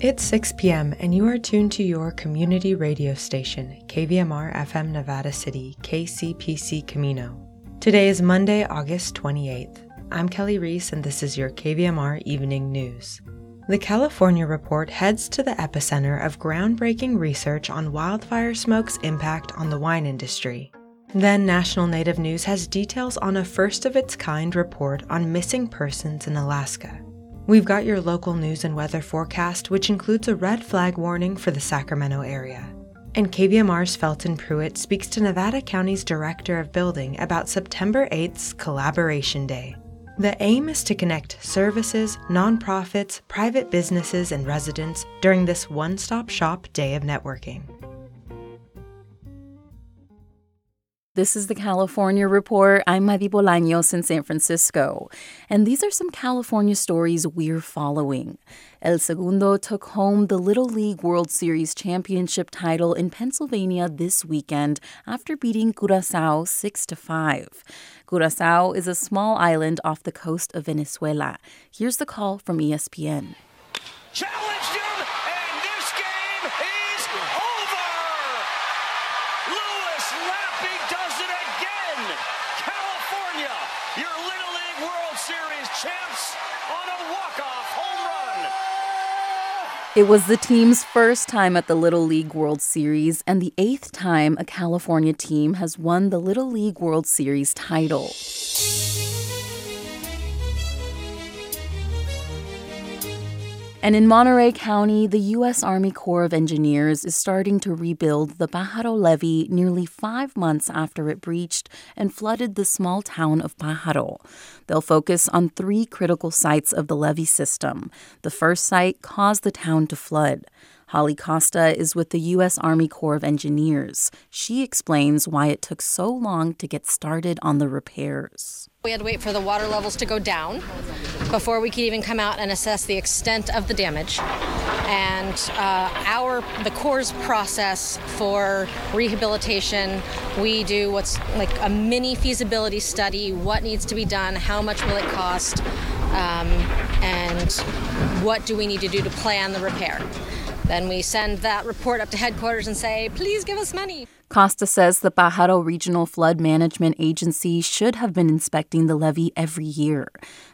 It's 6 p.m., and you are tuned to your community radio station, KVMR FM Nevada City, KCPC Camino. Today is Monday, August 28th. I'm Kelly Reese, and this is your KVMR Evening News. The California Report heads to the epicenter of groundbreaking research on wildfire smoke's impact on the wine industry. Then, National Native News has details on a first of its kind report on missing persons in Alaska. We've got your local news and weather forecast, which includes a red flag warning for the Sacramento area. And KVMR's Felton Pruitt speaks to Nevada County's Director of Building about September 8th's Collaboration Day. The aim is to connect services, nonprofits, private businesses, and residents during this one stop shop day of networking. This is the California Report. I'm Madi Bolaños in San Francisco. And these are some California stories we're following. El Segundo took home the Little League World Series championship title in Pennsylvania this weekend after beating Curacao 6 to 5. Curacao is a small island off the coast of Venezuela. Here's the call from ESPN. Challenged him, and this game is over. Louis Lappy does it again. California, your Little League World Series champs on a walk-off home run. It was the team's first time at the Little League World Series and the eighth time a California team has won the Little League World Series title. And in Monterey County, the U.S. Army Corps of Engineers is starting to rebuild the Pajaro levee nearly five months after it breached and flooded the small town of Pajaro. They'll focus on three critical sites of the levee system. The first site caused the town to flood. Holly Costa is with the U.S. Army Corps of Engineers. She explains why it took so long to get started on the repairs. We had to wait for the water levels to go down before we could even come out and assess the extent of the damage. And uh, our the Corps' process for rehabilitation, we do what's like a mini feasibility study. What needs to be done? How much will it cost? Um, and what do we need to do to plan the repair? Then we send that report up to headquarters and say, please give us money. Costa says the Pajaro Regional Flood Management Agency should have been inspecting the levee every year.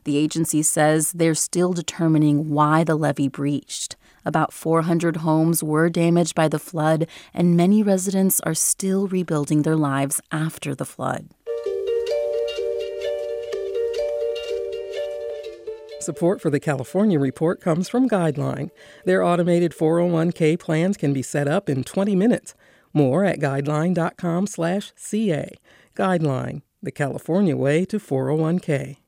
The agency says they're still determining why the levee breached. About 400 homes were damaged by the flood, and many residents are still rebuilding their lives after the flood. Support for the California Report comes from Guideline. Their automated 401k plans can be set up in 20 minutes. More at guideline.com/ca. Guideline, the California way to 401k.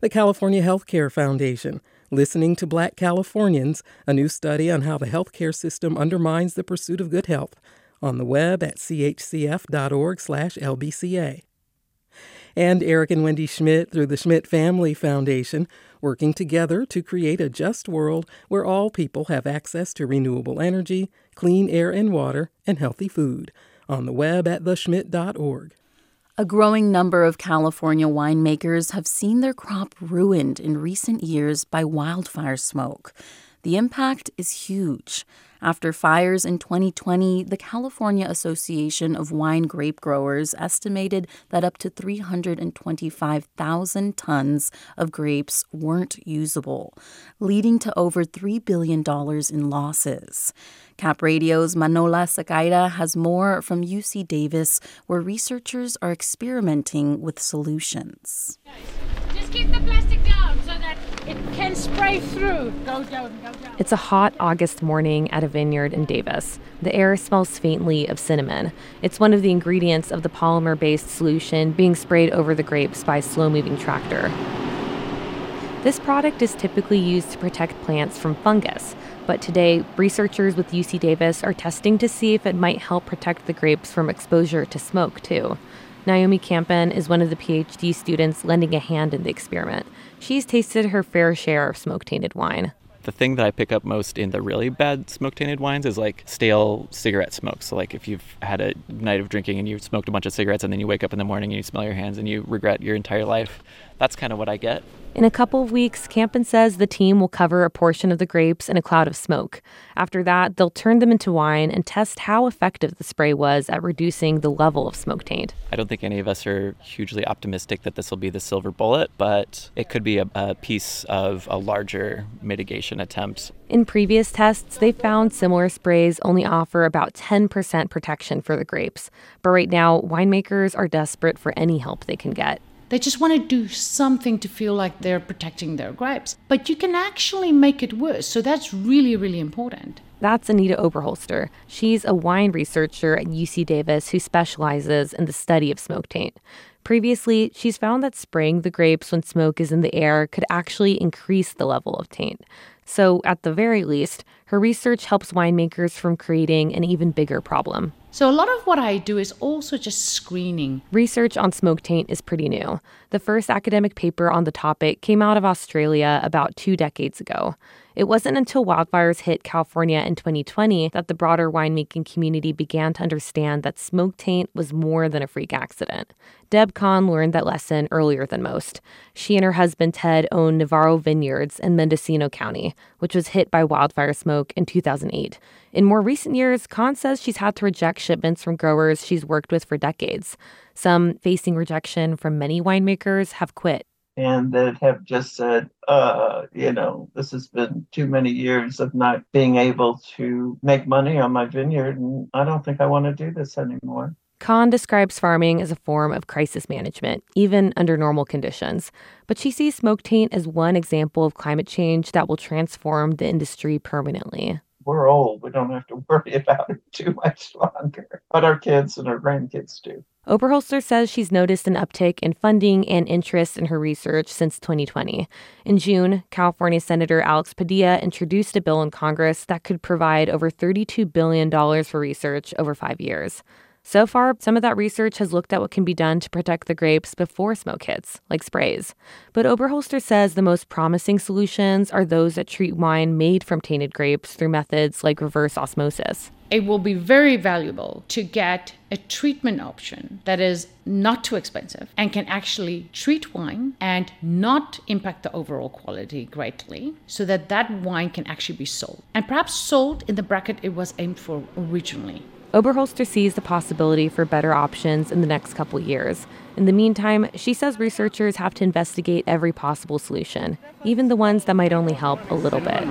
The California Healthcare Foundation, Listening to Black Californians, a new study on how the healthcare system undermines the pursuit of good health, on the web at chcf.org/lbca and Eric and Wendy Schmidt through the Schmidt Family Foundation, working together to create a just world where all people have access to renewable energy, clean air and water, and healthy food. On the web at theschmidt.org. A growing number of California winemakers have seen their crop ruined in recent years by wildfire smoke. The impact is huge. After fires in 2020, the California Association of Wine Grape Growers estimated that up to 325,000 tons of grapes weren't usable, leading to over $3 billion in losses. Cap Radio's Manola Secaira has more from UC Davis, where researchers are experimenting with solutions. Just keep the plastic down so that it can spray through. Go down, go down. It's a hot August morning at a vineyard in Davis. The air smells faintly of cinnamon. It's one of the ingredients of the polymer based solution being sprayed over the grapes by a slow moving tractor. This product is typically used to protect plants from fungus, but today researchers with UC Davis are testing to see if it might help protect the grapes from exposure to smoke, too. Naomi Campen is one of the PhD students lending a hand in the experiment. She's tasted her fair share of smoke tainted wine. The thing that I pick up most in the really bad smoke tainted wines is like stale cigarette smoke. So, like if you've had a night of drinking and you've smoked a bunch of cigarettes and then you wake up in the morning and you smell your hands and you regret your entire life, that's kind of what I get. In a couple of weeks, Campen says the team will cover a portion of the grapes in a cloud of smoke. After that, they'll turn them into wine and test how effective the spray was at reducing the level of smoke taint. I don't think any of us are hugely optimistic that this will be the silver bullet, but it could be a, a piece of a larger mitigation attempt. In previous tests, they found similar sprays only offer about 10% protection for the grapes. But right now, winemakers are desperate for any help they can get. They just want to do something to feel like they're protecting their grapes. But you can actually make it worse. So that's really, really important. That's Anita Oberholster. She's a wine researcher at UC Davis who specializes in the study of smoke taint. Previously, she's found that spraying the grapes when smoke is in the air could actually increase the level of taint. So, at the very least, her research helps winemakers from creating an even bigger problem. So, a lot of what I do is also just screening. Research on smoke taint is pretty new. The first academic paper on the topic came out of Australia about two decades ago. It wasn't until wildfires hit California in 2020 that the broader winemaking community began to understand that smoke taint was more than a freak accident. Deb Cahn learned that lesson earlier than most. She and her husband Ted own Navarro Vineyards in Mendocino County, which was hit by wildfire smoke in 2008. In more recent years, Cahn says she's had to reject shipments from growers she's worked with for decades. Some facing rejection from many winemakers have quit and that have just said, uh, you know, this has been too many years of not being able to make money on my vineyard, and I don't think I want to do this anymore. Cahn describes farming as a form of crisis management, even under normal conditions. But she sees smoke taint as one example of climate change that will transform the industry permanently. We're old. We don't have to worry about it too much longer. But our kids and our grandkids do. Oberholster says she's noticed an uptick in funding and interest in her research since 2020. In June, California Senator Alex Padilla introduced a bill in Congress that could provide over $32 billion for research over five years. So far, some of that research has looked at what can be done to protect the grapes before smoke hits, like sprays. But Oberholster says the most promising solutions are those that treat wine made from tainted grapes through methods like reverse osmosis. It will be very valuable to get a treatment option that is not too expensive and can actually treat wine and not impact the overall quality greatly so that that wine can actually be sold and perhaps sold in the bracket it was aimed for originally. Oberholster sees the possibility for better options in the next couple years. In the meantime, she says researchers have to investigate every possible solution, even the ones that might only help a little bit.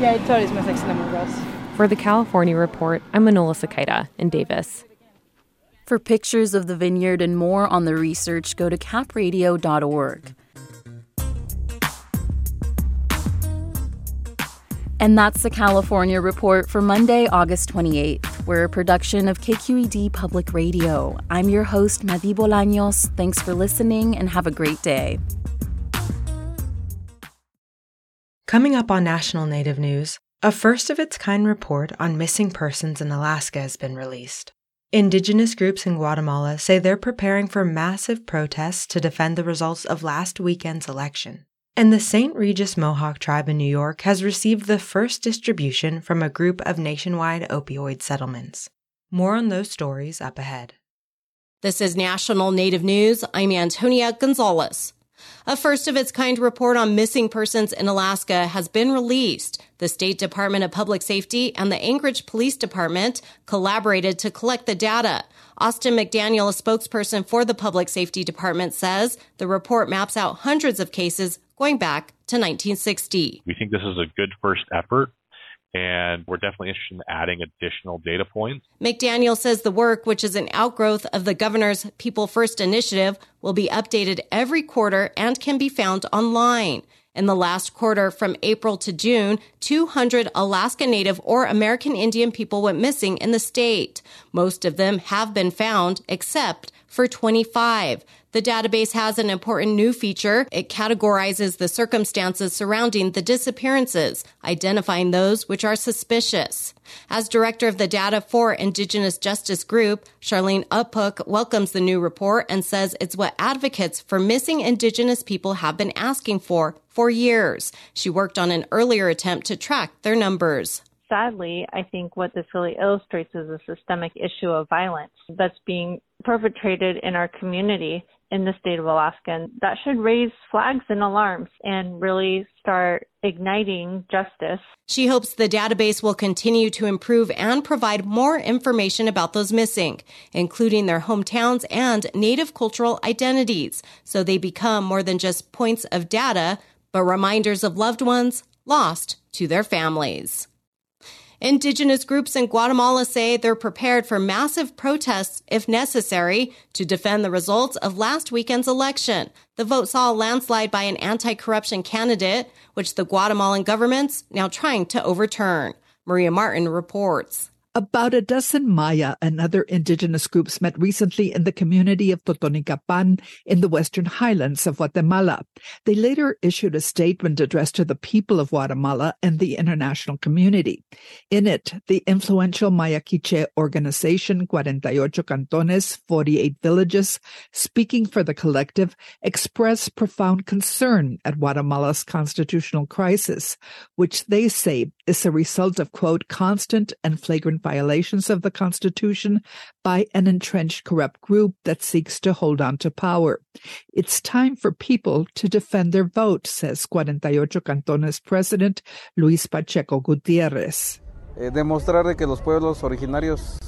Yeah, it totally smells like cinnamon rolls. For the California Report, I'm Manola Secaira in Davis. For pictures of the vineyard and more on the research, go to capradio.org. And that's the California Report for Monday, August 28th. We're a production of KQED Public Radio. I'm your host, Madi Bolaños. Thanks for listening and have a great day. Coming up on National Native News, a first of its kind report on missing persons in Alaska has been released. Indigenous groups in Guatemala say they're preparing for massive protests to defend the results of last weekend's election. And the St. Regis Mohawk tribe in New York has received the first distribution from a group of nationwide opioid settlements. More on those stories up ahead. This is National Native News. I'm Antonia Gonzalez. A first of its kind report on missing persons in Alaska has been released. The State Department of Public Safety and the Anchorage Police Department collaborated to collect the data. Austin McDaniel, a spokesperson for the Public Safety Department, says the report maps out hundreds of cases going back to 1960. We think this is a good first effort and we're definitely interested in adding additional data points. McDaniel says the work, which is an outgrowth of the governor's People First initiative, will be updated every quarter and can be found online. In the last quarter, from April to June, 200 Alaska Native or American Indian people went missing in the state. Most of them have been found, except for 25. The database has an important new feature. It categorizes the circumstances surrounding the disappearances, identifying those which are suspicious. As director of the data for Indigenous Justice Group, Charlene Apok welcomes the new report and says it's what advocates for missing Indigenous people have been asking for for years. She worked on an earlier attempt to track their numbers sadly, I think what this really illustrates is a systemic issue of violence that's being perpetrated in our community in the state of Alaska. And that should raise flags and alarms and really start igniting justice. She hopes the database will continue to improve and provide more information about those missing, including their hometowns and native cultural identities, so they become more than just points of data, but reminders of loved ones lost to their families. Indigenous groups in Guatemala say they're prepared for massive protests if necessary to defend the results of last weekend's election. The vote saw a landslide by an anti-corruption candidate, which the Guatemalan government's now trying to overturn. Maria Martin reports. About a dozen Maya and other indigenous groups met recently in the community of Totonicapán in the western highlands of Guatemala. They later issued a statement addressed to the people of Guatemala and the international community. In it, the influential Maya Quiche organization, 48 Cantones, 48 Villages, speaking for the collective, expressed profound concern at Guatemala's constitutional crisis, which they say is a result of, quote, constant and flagrant violations of the Constitution by an entrenched corrupt group that seeks to hold on to power. It's time for people to defend their vote, says 48 Cantones President Luis Pacheco Gutierrez. Eh, demostrar que los pueblos originarios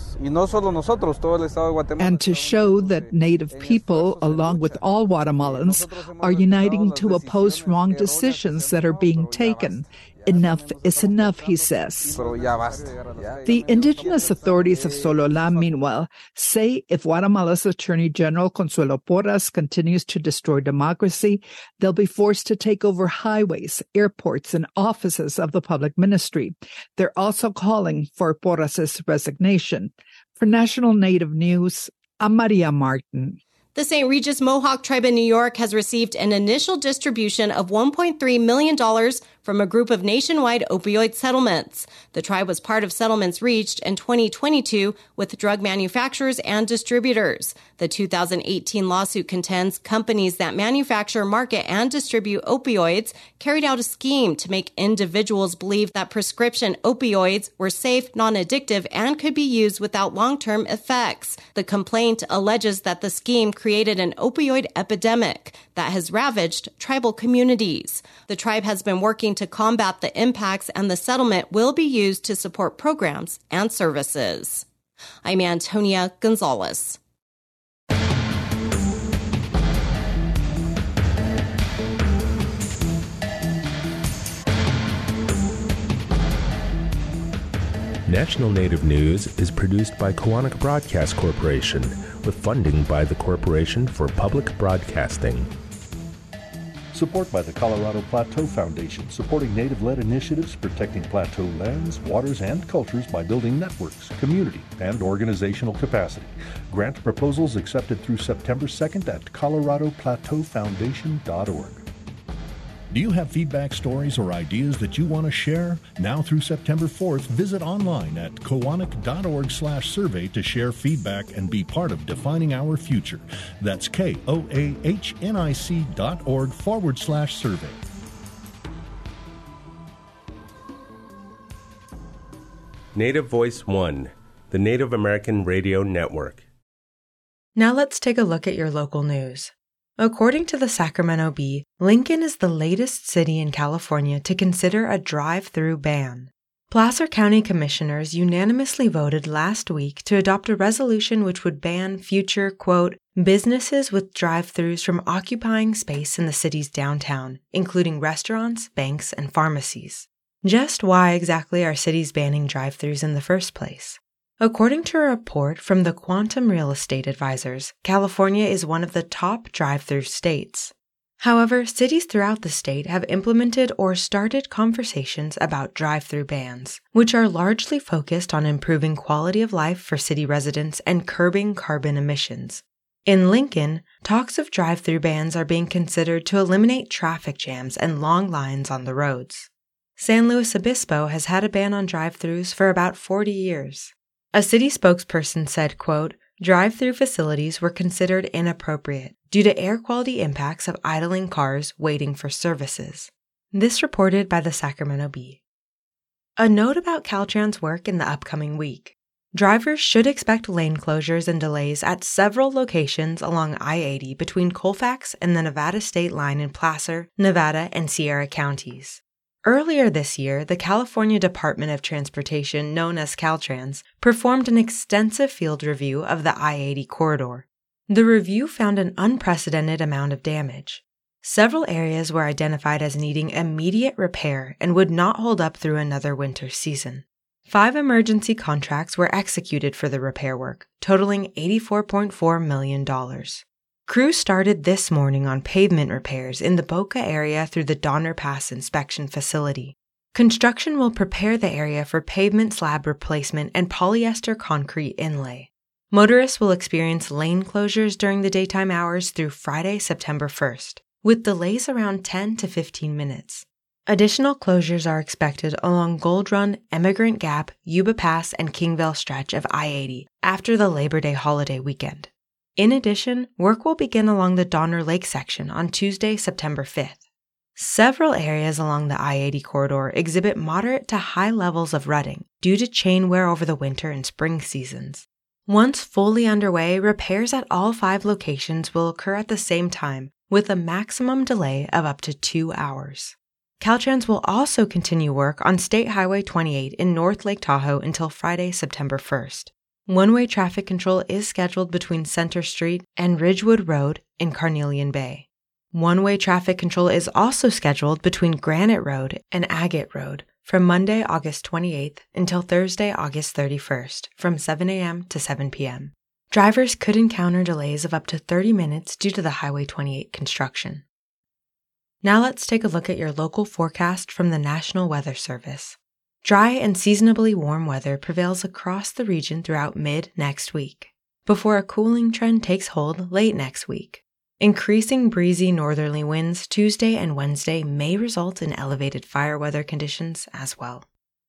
and to show that Native people, along with all Guatemalans, are uniting to oppose wrong decisions that are being taken Enough is enough, he says. The indigenous authorities of Sololá, meanwhile, say if Guatemala's Attorney General Consuelo Porras continues to destroy democracy, they'll be forced to take over highways, airports, and offices of the public ministry. They're also calling for Porras's resignation. For National Native News, I'm Maria Martin. The St. Regis Mohawk Tribe in New York has received an initial distribution of $1.3 million from a group of nationwide opioid settlements. The tribe was part of settlements reached in 2022 with drug manufacturers and distributors. The 2018 lawsuit contends companies that manufacture, market, and distribute opioids carried out a scheme to make individuals believe that prescription opioids were safe, non-addictive, and could be used without long-term effects. The complaint alleges that the scheme created an opioid epidemic that has ravaged tribal communities. The tribe has been working to combat the impacts, and the settlement will be used to support programs and services. I'm Antonia Gonzalez. National Native News is produced by Koahnic Broadcast Corporation with funding by the Corporation for Public Broadcasting. Support by the Colorado Plateau Foundation, supporting native led initiatives protecting plateau lands, waters, and cultures by building networks, community, and organizational capacity. Grant proposals accepted through September 2nd at coloradoplateaufoundation.org. Do you have feedback stories or ideas that you want to share? Now through September 4th, visit online at koahnic.org slash survey to share feedback and be part of defining our future. That's K-O-A-H-N-I-C dot org forward slash survey. Native Voice One, the Native American Radio Network. Now let's take a look at your local news. According to the Sacramento Bee, Lincoln is the latest city in California to consider a drive through ban. Placer County commissioners unanimously voted last week to adopt a resolution which would ban future, quote, businesses with drive throughs from occupying space in the city's downtown, including restaurants, banks, and pharmacies. Just why exactly are cities banning drive throughs in the first place? According to a report from the Quantum Real Estate Advisors, California is one of the top drive through states. However, cities throughout the state have implemented or started conversations about drive through bans, which are largely focused on improving quality of life for city residents and curbing carbon emissions. In Lincoln, talks of drive through bans are being considered to eliminate traffic jams and long lines on the roads. San Luis Obispo has had a ban on drive throughs for about 40 years. A city spokesperson said, quote, drive-through facilities were considered inappropriate due to air quality impacts of idling cars waiting for services. This reported by the Sacramento Bee. A note about Caltrans work in the upcoming week. Drivers should expect lane closures and delays at several locations along I 80 between Colfax and the Nevada state line in Placer, Nevada, and Sierra counties. Earlier this year, the California Department of Transportation, known as Caltrans, performed an extensive field review of the I 80 corridor. The review found an unprecedented amount of damage. Several areas were identified as needing immediate repair and would not hold up through another winter season. Five emergency contracts were executed for the repair work, totaling $84.4 million. Crews started this morning on pavement repairs in the Boca area through the Donner Pass inspection facility. Construction will prepare the area for pavement slab replacement and polyester concrete inlay. Motorists will experience lane closures during the daytime hours through Friday, September 1st, with delays around 10 to 15 minutes. Additional closures are expected along Gold Run, Emigrant Gap, Yuba Pass, and Kingvale stretch of I 80 after the Labor Day holiday weekend. In addition, work will begin along the Donner Lake section on Tuesday, September 5th. Several areas along the I 80 corridor exhibit moderate to high levels of rutting due to chain wear over the winter and spring seasons. Once fully underway, repairs at all five locations will occur at the same time with a maximum delay of up to two hours. Caltrans will also continue work on State Highway 28 in North Lake Tahoe until Friday, September 1st. One way traffic control is scheduled between Center Street and Ridgewood Road in Carnelian Bay. One way traffic control is also scheduled between Granite Road and Agate Road from Monday, August 28th until Thursday, August 31st from 7 a.m. to 7 p.m. Drivers could encounter delays of up to 30 minutes due to the Highway 28 construction. Now let's take a look at your local forecast from the National Weather Service. Dry and seasonably warm weather prevails across the region throughout mid next week, before a cooling trend takes hold late next week. Increasing breezy northerly winds Tuesday and Wednesday may result in elevated fire weather conditions as well.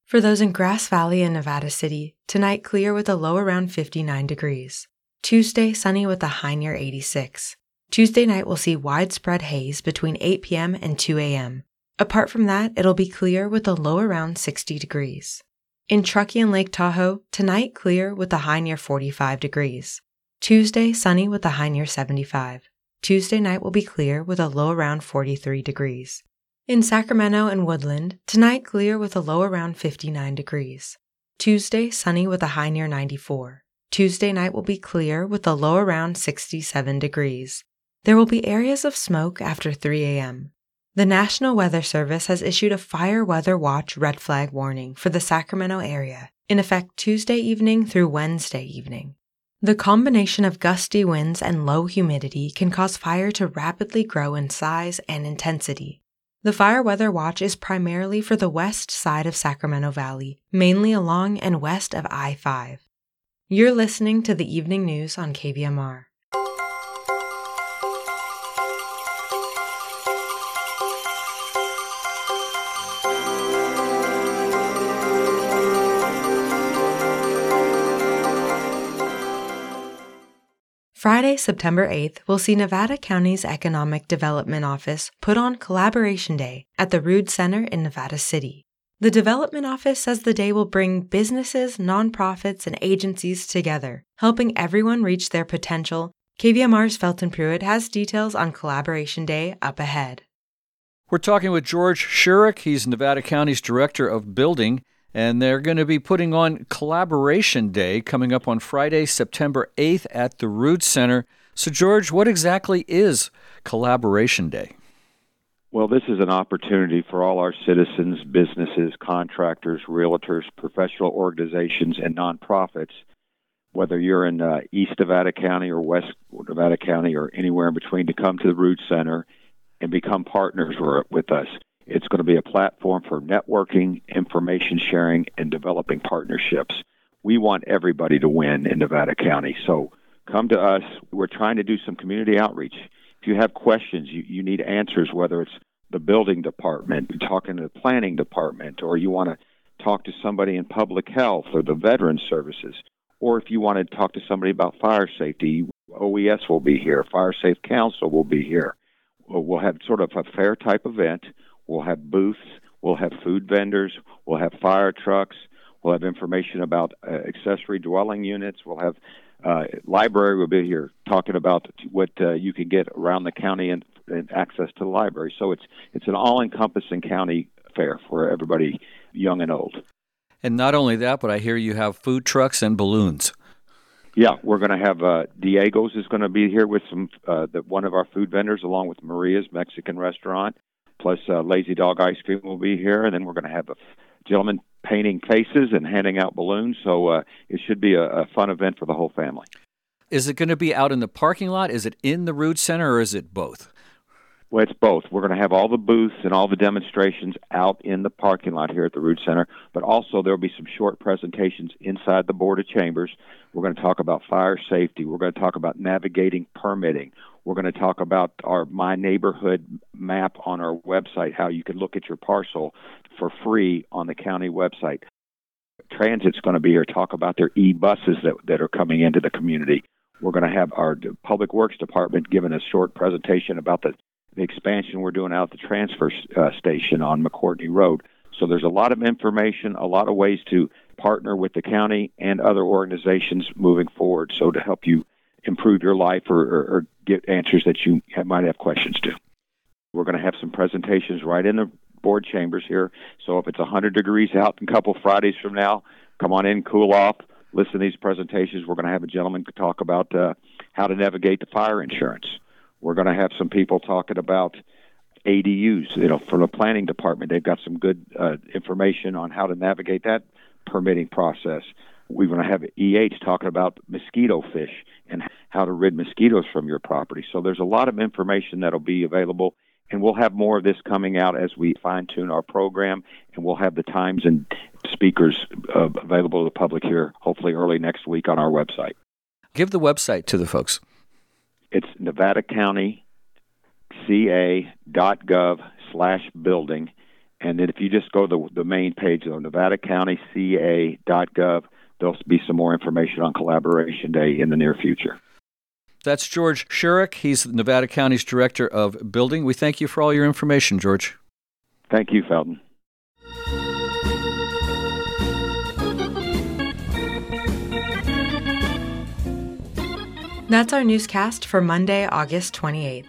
For those in Grass Valley and Nevada City, tonight clear with a low around 59 degrees. Tuesday sunny with a high near 86. Tuesday night will see widespread haze between 8 p.m. and 2 a.m. Apart from that, it'll be clear with a low around 60 degrees. In Truckee and Lake Tahoe, tonight clear with a high near 45 degrees. Tuesday sunny with a high near 75. Tuesday night will be clear with a low around 43 degrees. In Sacramento and Woodland, tonight clear with a low around 59 degrees. Tuesday sunny with a high near 94. Tuesday night will be clear with a low around 67 degrees. There will be areas of smoke after 3 a.m. The National Weather Service has issued a fire weather watch red flag warning for the Sacramento area, in effect Tuesday evening through Wednesday evening. The combination of gusty winds and low humidity can cause fire to rapidly grow in size and intensity. The fire weather watch is primarily for the west side of Sacramento Valley, mainly along and west of I 5. You're listening to the evening news on KVMR. Friday, September 8th, will see Nevada County's Economic Development Office put on Collaboration Day at the Rood Center in Nevada City. The Development Office says the day will bring businesses, nonprofits, and agencies together, helping everyone reach their potential. KVMR's Felton Pruitt has details on Collaboration Day up ahead. We're talking with George Shurik. He's Nevada County's Director of Building and they're going to be putting on Collaboration Day coming up on Friday, September 8th at the Rood Center. So, George, what exactly is Collaboration Day? Well, this is an opportunity for all our citizens, businesses, contractors, realtors, professional organizations, and nonprofits, whether you're in uh, East Nevada County or West Nevada County or anywhere in between, to come to the Rood Center and become partners with us. It's going to be a platform for networking, information sharing, and developing partnerships. We want everybody to win in Nevada County. So come to us. We're trying to do some community outreach. If you have questions, you, you need answers, whether it's the building department, talking to the planning department, or you want to talk to somebody in public health or the veteran services, or if you want to talk to somebody about fire safety, OES will be here, Fire Safe Council will be here. We'll have sort of a fair type event We'll have booths. We'll have food vendors. We'll have fire trucks. We'll have information about uh, accessory dwelling units. We'll have uh, library will be here talking about what uh, you can get around the county and, and access to the library. So it's it's an all-encompassing county fair for everybody, young and old. And not only that, but I hear you have food trucks and balloons. Yeah, we're going to have uh, Diego's is going to be here with some uh, the, one of our food vendors, along with Maria's Mexican restaurant. Plus, uh, Lazy Dog Ice Cream will be here, and then we're going to have a gentleman painting faces and handing out balloons. So uh, it should be a, a fun event for the whole family. Is it going to be out in the parking lot? Is it in the Rood Center, or is it both? Well, it's both. We're going to have all the booths and all the demonstrations out in the parking lot here at the Rood Center, but also there'll be some short presentations inside the Board of Chambers. We're going to talk about fire safety. We're going to talk about navigating permitting. We're going to talk about our My Neighborhood map on our website, how you can look at your parcel for free on the county website. Transit's going to be here, talk about their e buses that, that are coming into the community. We're going to have our Public Works Department giving a short presentation about the the expansion we're doing out at the transfer uh, station on McCourtney Road. So there's a lot of information, a lot of ways to partner with the county and other organizations moving forward. So to help you improve your life or, or, or get answers that you have, might have questions to. We're going to have some presentations right in the board chambers here. So if it's 100 degrees out in a couple Fridays from now, come on in, cool off, listen to these presentations. We're going to have a gentleman talk about uh, how to navigate the fire insurance. We're going to have some people talking about ADUs. You know, from the planning department, they've got some good uh, information on how to navigate that permitting process. We're going to have EH talking about mosquito fish and how to rid mosquitoes from your property. So there's a lot of information that'll be available, and we'll have more of this coming out as we fine tune our program, and we'll have the times and speakers uh, available to the public here, hopefully early next week on our website. Give the website to the folks. It's Nevada County ca.gov slash building. And then if you just go to the, the main page of Nevada County ca.gov, there'll be some more information on Collaboration Day in the near future. That's George Shurik. He's Nevada County's Director of Building. We thank you for all your information, George. Thank you, Felton. That's our newscast for Monday, August 28th.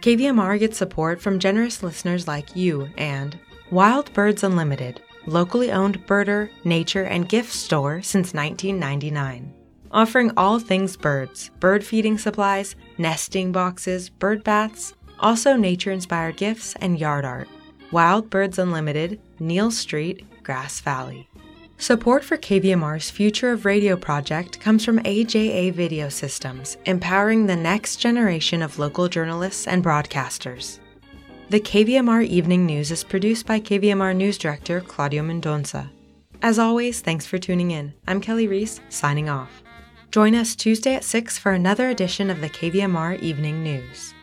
KVMR gets support from generous listeners like you and Wild Birds Unlimited, locally owned birder, nature, and gift store since 1999. Offering all things birds, bird feeding supplies, nesting boxes, bird baths, also nature inspired gifts and yard art. Wild Birds Unlimited, Neal Street, Grass Valley. Support for KVMR's Future of Radio project comes from AJA Video Systems, empowering the next generation of local journalists and broadcasters. The KVMR Evening News is produced by KVMR News Director Claudio Mendonça. As always, thanks for tuning in. I'm Kelly Reese, signing off. Join us Tuesday at 6 for another edition of the KVMR Evening News.